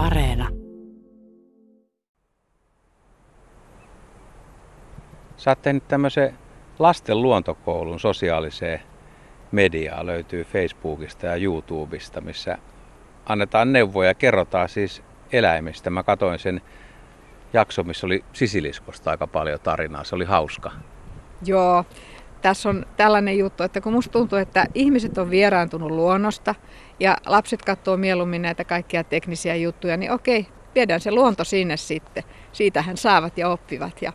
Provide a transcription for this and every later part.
Areena. Sä oot tehnyt tämmöisen lasten luontokoulun sosiaaliseen mediaan. Löytyy Facebookista ja YouTubesta, missä annetaan neuvoja ja kerrotaan siis eläimistä. Mä katoin sen jakso, missä oli sisiliskosta aika paljon tarinaa. Se oli hauska. Joo, tässä on tällainen juttu, että kun musta tuntuu, että ihmiset on vieraantunut luonnosta ja lapset katsoo mieluummin näitä kaikkia teknisiä juttuja, niin okei, viedään se luonto sinne sitten. Siitähän saavat ja oppivat. Ja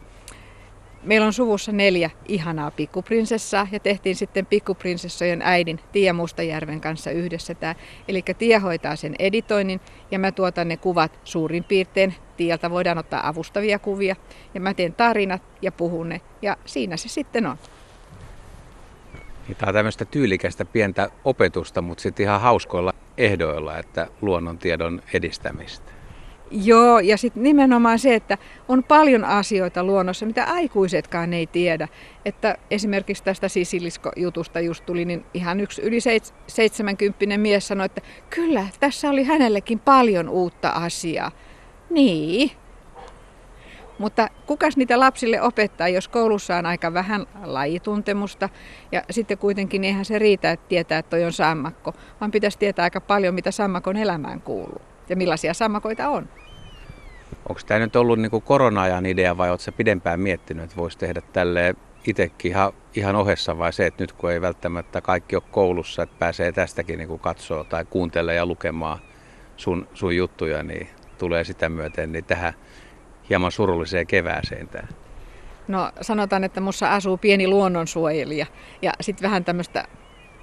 meillä on suvussa neljä ihanaa pikkuprinsessaa ja tehtiin sitten pikkuprinsessojen äidin Tiia Mustajärven kanssa yhdessä tämä. Eli Tiia hoitaa sen editoinnin ja mä tuotan ne kuvat suurin piirtein. Tieltä voidaan ottaa avustavia kuvia ja mä teen tarinat ja puhun ne ja siinä se sitten on. Niin tämä on tämmöistä tyylikästä pientä opetusta, mutta sitten ihan hauskoilla ehdoilla, että luonnontiedon edistämistä. Joo, ja sitten nimenomaan se, että on paljon asioita luonnossa, mitä aikuisetkaan ei tiedä. Että esimerkiksi tästä sisilisko-jutusta just tuli, niin ihan yksi yli 70 mies sanoi, että kyllä, tässä oli hänellekin paljon uutta asiaa. Niin, mutta kukas niitä lapsille opettaa, jos koulussa on aika vähän lajituntemusta ja sitten kuitenkin eihän se riitä, että tietää, että toi on sammakko, vaan pitäisi tietää aika paljon, mitä sammakon elämään kuuluu ja millaisia sammakoita on. Onko tämä nyt ollut niin korona-ajan idea vai oletko pidempään miettinyt, että voisi tehdä tälle itsekin ihan, ihan ohessa vai se, että nyt kun ei välttämättä kaikki ole koulussa, että pääsee tästäkin niin katsoa tai kuuntelemaan ja lukemaan sun, sun juttuja, niin tulee sitä myöten niin tähän hieman surulliseen kevääseen tämä? No sanotaan, että mussa asuu pieni luonnonsuojelija ja sitten vähän tämmöistä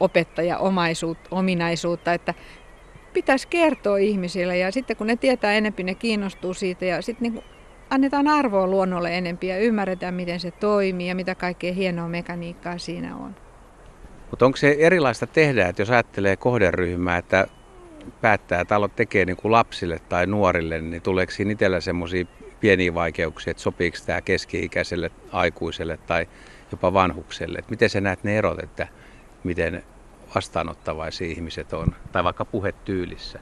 opettaja-omaisuutta, ominaisuutta, että pitäisi kertoa ihmisille ja sitten kun ne tietää enempi, ne kiinnostuu siitä ja sitten niin annetaan arvoa luonnolle enempi ja ymmärretään, miten se toimii ja mitä kaikkea hienoa mekaniikkaa siinä on. Mutta onko se erilaista tehdä, että jos ajattelee kohderyhmää, että päättää, aloit tekee niin kuin lapsille tai nuorille, niin tuleeko siinä itsellä semmoisia pieniä vaikeuksia, että sopiiko tämä keski-ikäiselle, aikuiselle tai jopa vanhukselle. Että miten sä näet ne erot, että miten vastaanottavaisia ihmiset on, tai vaikka puhetyylissä?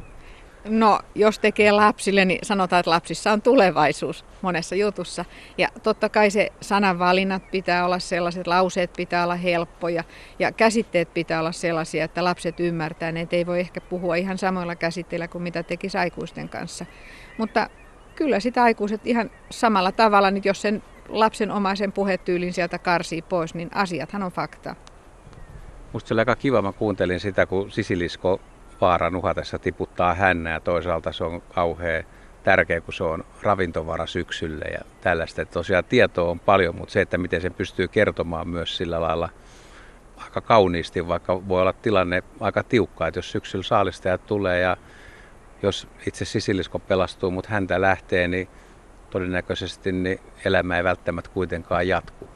No, jos tekee lapsille, niin sanotaan, että lapsissa on tulevaisuus monessa jutussa. Ja totta kai se sananvalinnat pitää olla sellaiset, lauseet pitää olla helppoja ja käsitteet pitää olla sellaisia, että lapset ymmärtää. Ne ei voi ehkä puhua ihan samoilla käsitteillä kuin mitä tekisi aikuisten kanssa. Mutta kyllä sitä aikuiset ihan samalla tavalla, niin jos sen lapsen omaisen puhetyylin sieltä karsii pois, niin asiathan on fakta. Musta se oli aika kiva, mä kuuntelin sitä, kun sisilisko vaaran uhatessa tiputtaa hännää. Toisaalta se on kauhean tärkeä, kun se on ravintovara syksylle ja tällaista. Että tosiaan tietoa on paljon, mutta se, että miten se pystyy kertomaan myös sillä lailla aika kauniisti, vaikka voi olla tilanne aika tiukka, että jos syksyllä saalistajat tulee ja jos itse sisilisko pelastuu, mutta häntä lähtee, niin todennäköisesti niin elämä ei välttämättä kuitenkaan jatku.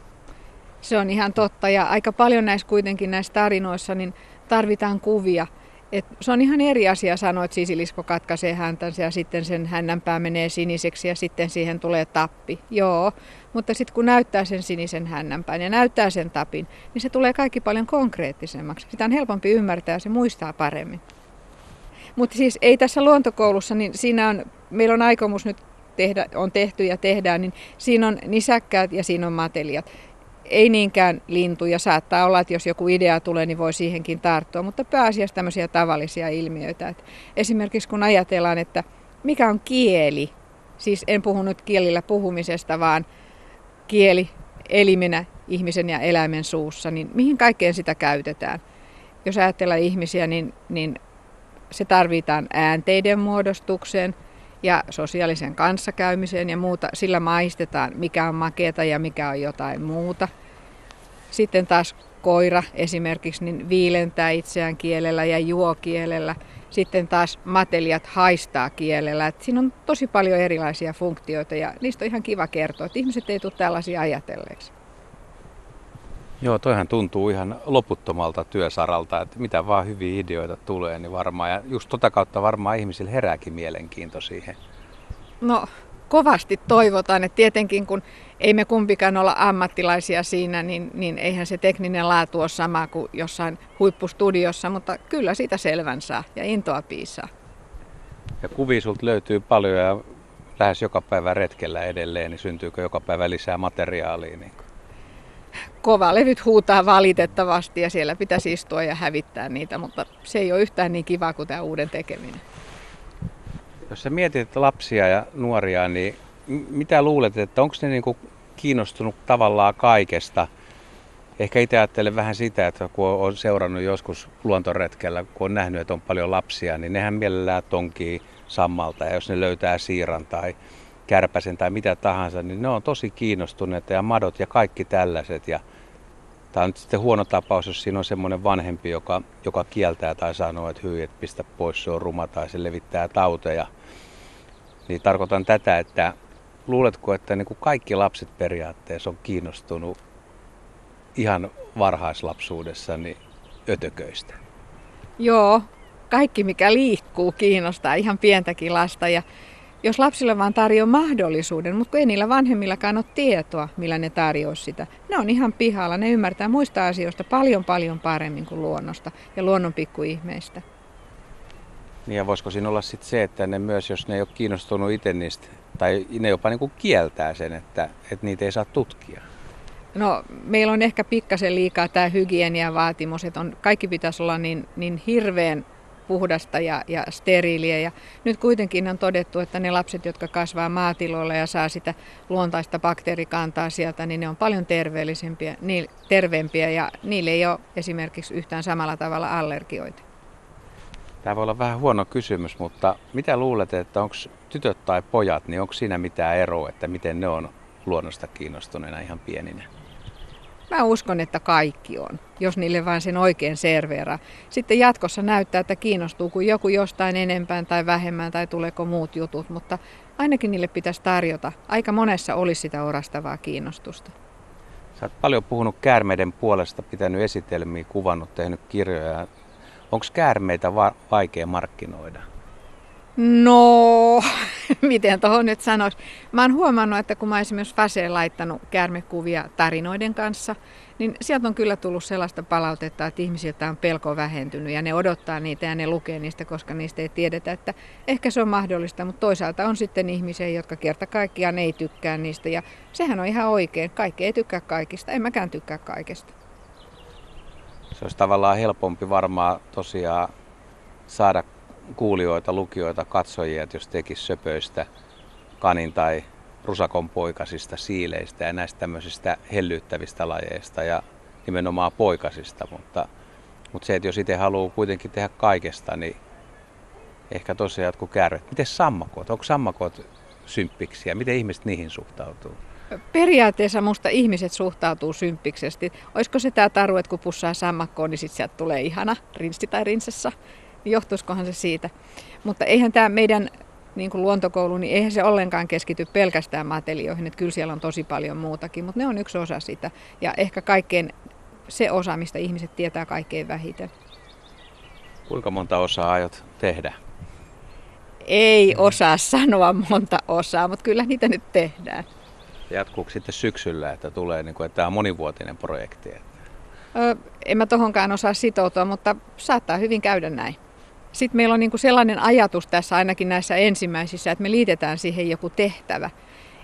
Se on ihan totta ja aika paljon näissä kuitenkin näissä tarinoissa niin tarvitaan kuvia. Et se on ihan eri asia sanoa, että sisilisko katkaisee häntänsä ja sitten sen hännänpää menee siniseksi ja sitten siihen tulee tappi. Joo, mutta sitten kun näyttää sen sinisen hännänpään ja näyttää sen tapin, niin se tulee kaikki paljon konkreettisemmaksi. Sitä on helpompi ymmärtää ja se muistaa paremmin. Mutta siis ei tässä luontokoulussa, niin siinä on, meillä on aikomus nyt tehdä, on tehty ja tehdään, niin siinä on nisäkkäät ja siinä on matelijat. Ei niinkään lintuja, saattaa olla, että jos joku idea tulee, niin voi siihenkin tarttua, mutta pääasiassa tämmöisiä tavallisia ilmiöitä. Et esimerkiksi kun ajatellaan, että mikä on kieli, siis en puhu nyt kielillä puhumisesta, vaan kieli elimenä ihmisen ja eläimen suussa, niin mihin kaikkeen sitä käytetään? Jos ajatellaan ihmisiä, niin, niin se tarvitaan äänteiden muodostukseen ja sosiaalisen kanssakäymiseen ja muuta. Sillä maistetaan, mikä on makeata ja mikä on jotain muuta. Sitten taas koira esimerkiksi niin viilentää itseään kielellä ja juo kielellä. Sitten taas matelijat haistaa kielellä. Et siinä on tosi paljon erilaisia funktioita ja niistä on ihan kiva kertoa, että ihmiset ei tule tällaisia ajatelleeksi. Joo, toihan tuntuu ihan loputtomalta työsaralta, että mitä vaan hyviä ideoita tulee, niin varmaan, ja just tota kautta varmaan ihmisillä herääkin mielenkiinto siihen. No, kovasti toivotaan, että tietenkin kun ei me kumpikaan olla ammattilaisia siinä, niin, niin eihän se tekninen laatu ole sama kuin jossain huippustudiossa, mutta kyllä siitä selvän saa ja intoa piisaa. Ja kuvia sulta löytyy paljon ja lähes joka päivä retkellä edelleen, niin syntyykö joka päivä lisää materiaalia? Niin Kovalevyt huutaa valitettavasti ja siellä pitäisi istua ja hävittää niitä, mutta se ei ole yhtään niin kiva kuin tämä uuden tekeminen. Jos sä mietit lapsia ja nuoria, niin mitä luulet, että onko ne niinku kiinnostunut tavallaan kaikesta? Ehkä itse ajattelen vähän sitä, että kun on seurannut joskus luontoretkellä, kun on nähnyt, että on paljon lapsia, niin nehän mielellään tonkii sammalta. Ja jos ne löytää siiran tai kärpäsen tai mitä tahansa, niin ne on tosi kiinnostuneita ja madot ja kaikki tällaiset. Ja Tämä on nyt sitten huono tapaus, jos siinä on semmoinen vanhempi, joka, joka kieltää tai sanoo, että hyi, että pistä pois, se on ruma tai se levittää tauteja. Niin tarkoitan tätä, että luuletko, että niin kuin kaikki lapset periaatteessa on kiinnostunut ihan varhaislapsuudessa niin ötököistä? Joo, kaikki mikä liikkuu kiinnostaa ihan pientäkin lasta ja jos lapsille vaan tarjoaa mahdollisuuden, mutta kun ei niillä vanhemmillakaan ole tietoa, millä ne tarjoaa sitä. Ne on ihan pihalla, ne ymmärtää muista asioista paljon paljon paremmin kuin luonnosta ja luonnon pikkuihmeistä. Niin ja voisiko siinä olla sitten se, että ne myös, jos ne ei ole kiinnostunut itse niistä, tai ne jopa niin kuin kieltää sen, että, että niitä ei saa tutkia? No, meillä on ehkä pikkasen liikaa tämä hygieniavaatimus, että on, kaikki pitäisi olla niin, niin hirveän puhdasta ja, ja steriiliä. Ja nyt kuitenkin on todettu, että ne lapset, jotka kasvaa maatiloilla ja saa sitä luontaista bakteerikantaa sieltä, niin ne on paljon terveellisempiä, niin, terveempiä ja niille ei ole esimerkiksi yhtään samalla tavalla allergioita. Tämä voi olla vähän huono kysymys, mutta mitä luulet, että onko tytöt tai pojat, niin onko siinä mitään eroa, että miten ne on luonnosta kiinnostuneena ihan pieninä? Mä uskon, että kaikki on, jos niille vain sen oikein serveeraa. Sitten jatkossa näyttää, että kiinnostuu kuin joku jostain enempään tai vähemmän tai tuleeko muut jutut, mutta ainakin niille pitäisi tarjota. Aika monessa olisi sitä orastavaa kiinnostusta. Sä oot paljon puhunut käärmeiden puolesta, pitänyt esitelmiä, kuvannut, tehnyt kirjoja. Onko käärmeitä va- vaikea markkinoida? No, miten tuohon nyt sanoisi? Mä oon huomannut, että kun mä esimerkiksi Faseen laittanut käärmekuvia tarinoiden kanssa, niin sieltä on kyllä tullut sellaista palautetta, että ihmisiltä on pelko vähentynyt ja ne odottaa niitä ja ne lukee niistä, koska niistä ei tiedetä, että ehkä se on mahdollista, mutta toisaalta on sitten ihmisiä, jotka kerta kaikkiaan ei tykkää niistä ja sehän on ihan oikein. Kaikki ei tykkää kaikista, en mäkään tykkää kaikesta. Se olisi tavallaan helpompi varmaan tosiaan saada kuulijoita, lukijoita, katsojia, että jos tekisi söpöistä kanin tai rusakon poikasista siileistä ja näistä tämmöisistä hellyyttävistä lajeista ja nimenomaan poikasista, mutta, mutta se, että jos itse haluaa kuitenkin tehdä kaikesta, niin ehkä tosiaan jotkut käärmet. Miten sammakot? Onko sammakot symppiksiä? Miten ihmiset niihin suhtautuu? Periaatteessa musta ihmiset suhtautuu symppisesti. Olisiko se tämä taru, että kun pussaa sammakkoon, niin sitten sieltä tulee ihana rinssi tai rinsessa johtuisikohan se siitä. Mutta eihän tämä meidän niin kuin luontokoulu, niin eihän se ollenkaan keskity pelkästään matelioihin, että kyllä siellä on tosi paljon muutakin, mutta ne on yksi osa sitä. Ja ehkä kaikkein se osa, mistä ihmiset tietää kaikkein vähiten. Kuinka monta osaa aiot tehdä? Ei osaa sanoa monta osaa, mutta kyllä niitä nyt tehdään. Jatkuuko sitten syksyllä, että tulee, niin kuin, että tämä on monivuotinen projekti? Öö, en mä tohonkaan osaa sitoutua, mutta saattaa hyvin käydä näin. Sitten meillä on niin kuin sellainen ajatus tässä ainakin näissä ensimmäisissä, että me liitetään siihen joku tehtävä.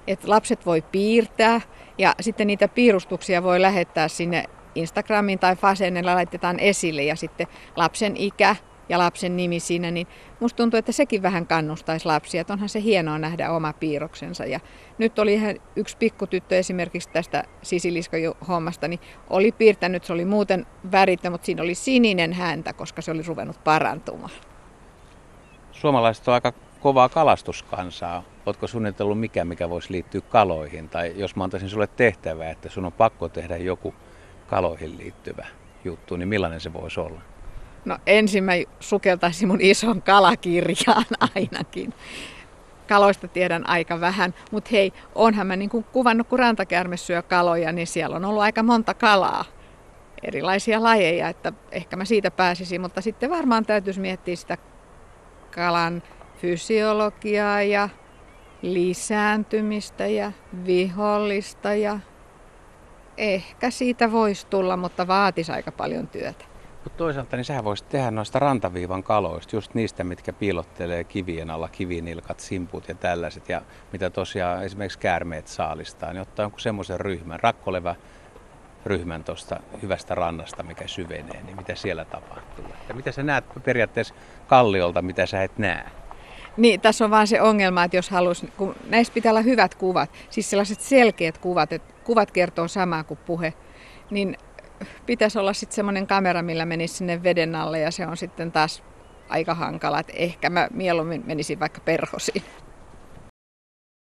Että lapset voi piirtää ja sitten niitä piirustuksia voi lähettää sinne Instagramiin tai Faseen, laitetaan esille ja sitten lapsen ikä ja lapsen nimi siinä, niin musta tuntuu, että sekin vähän kannustaisi lapsia, että onhan se hienoa nähdä oma piirroksensa. Ja nyt oli ihan yksi pikkutyttö esimerkiksi tästä sisiliskohommasta, niin oli piirtänyt, se oli muuten värittä, mutta siinä oli sininen häntä, koska se oli ruvennut parantumaan. Suomalaiset on aika kovaa kalastuskansaa. Oletko suunnitellut mikä, mikä voisi liittyä kaloihin? Tai jos mä antaisin sulle tehtävää, että sun on pakko tehdä joku kaloihin liittyvä juttu, niin millainen se voisi olla? No ensin mä sukeltaisin mun ison kalakirjaan ainakin. Kaloista tiedän aika vähän, mutta hei, onhan mä niin kuvannut, kun rantakäärme syö kaloja, niin siellä on ollut aika monta kalaa. Erilaisia lajeja, että ehkä mä siitä pääsisin, mutta sitten varmaan täytyisi miettiä sitä kalan fysiologiaa ja lisääntymistä ja vihollista ja ehkä siitä voisi tulla, mutta vaatisi aika paljon työtä. Mutta toisaalta niin sähän voisit tehdä noista rantaviivan kaloista, just niistä, mitkä piilottelee kivien alla, kivinilkat, simput ja tällaiset, ja mitä tosiaan esimerkiksi käärmeet saalistaa, niin ottaa jonkun semmoisen ryhmän, rakkolevä ryhmän tuosta hyvästä rannasta, mikä syvenee, niin mitä siellä tapahtuu. Ja mitä sä näet periaatteessa kalliolta, mitä sä et näe? Niin, tässä on vaan se ongelma, että jos halus, kun näissä pitää olla hyvät kuvat, siis sellaiset selkeät kuvat, että kuvat kertoo samaa kuin puhe, niin pitäisi olla sitten semmoinen kamera, millä menisi sinne veden alle ja se on sitten taas aika hankala, että ehkä mä mieluummin menisin vaikka perhosiin.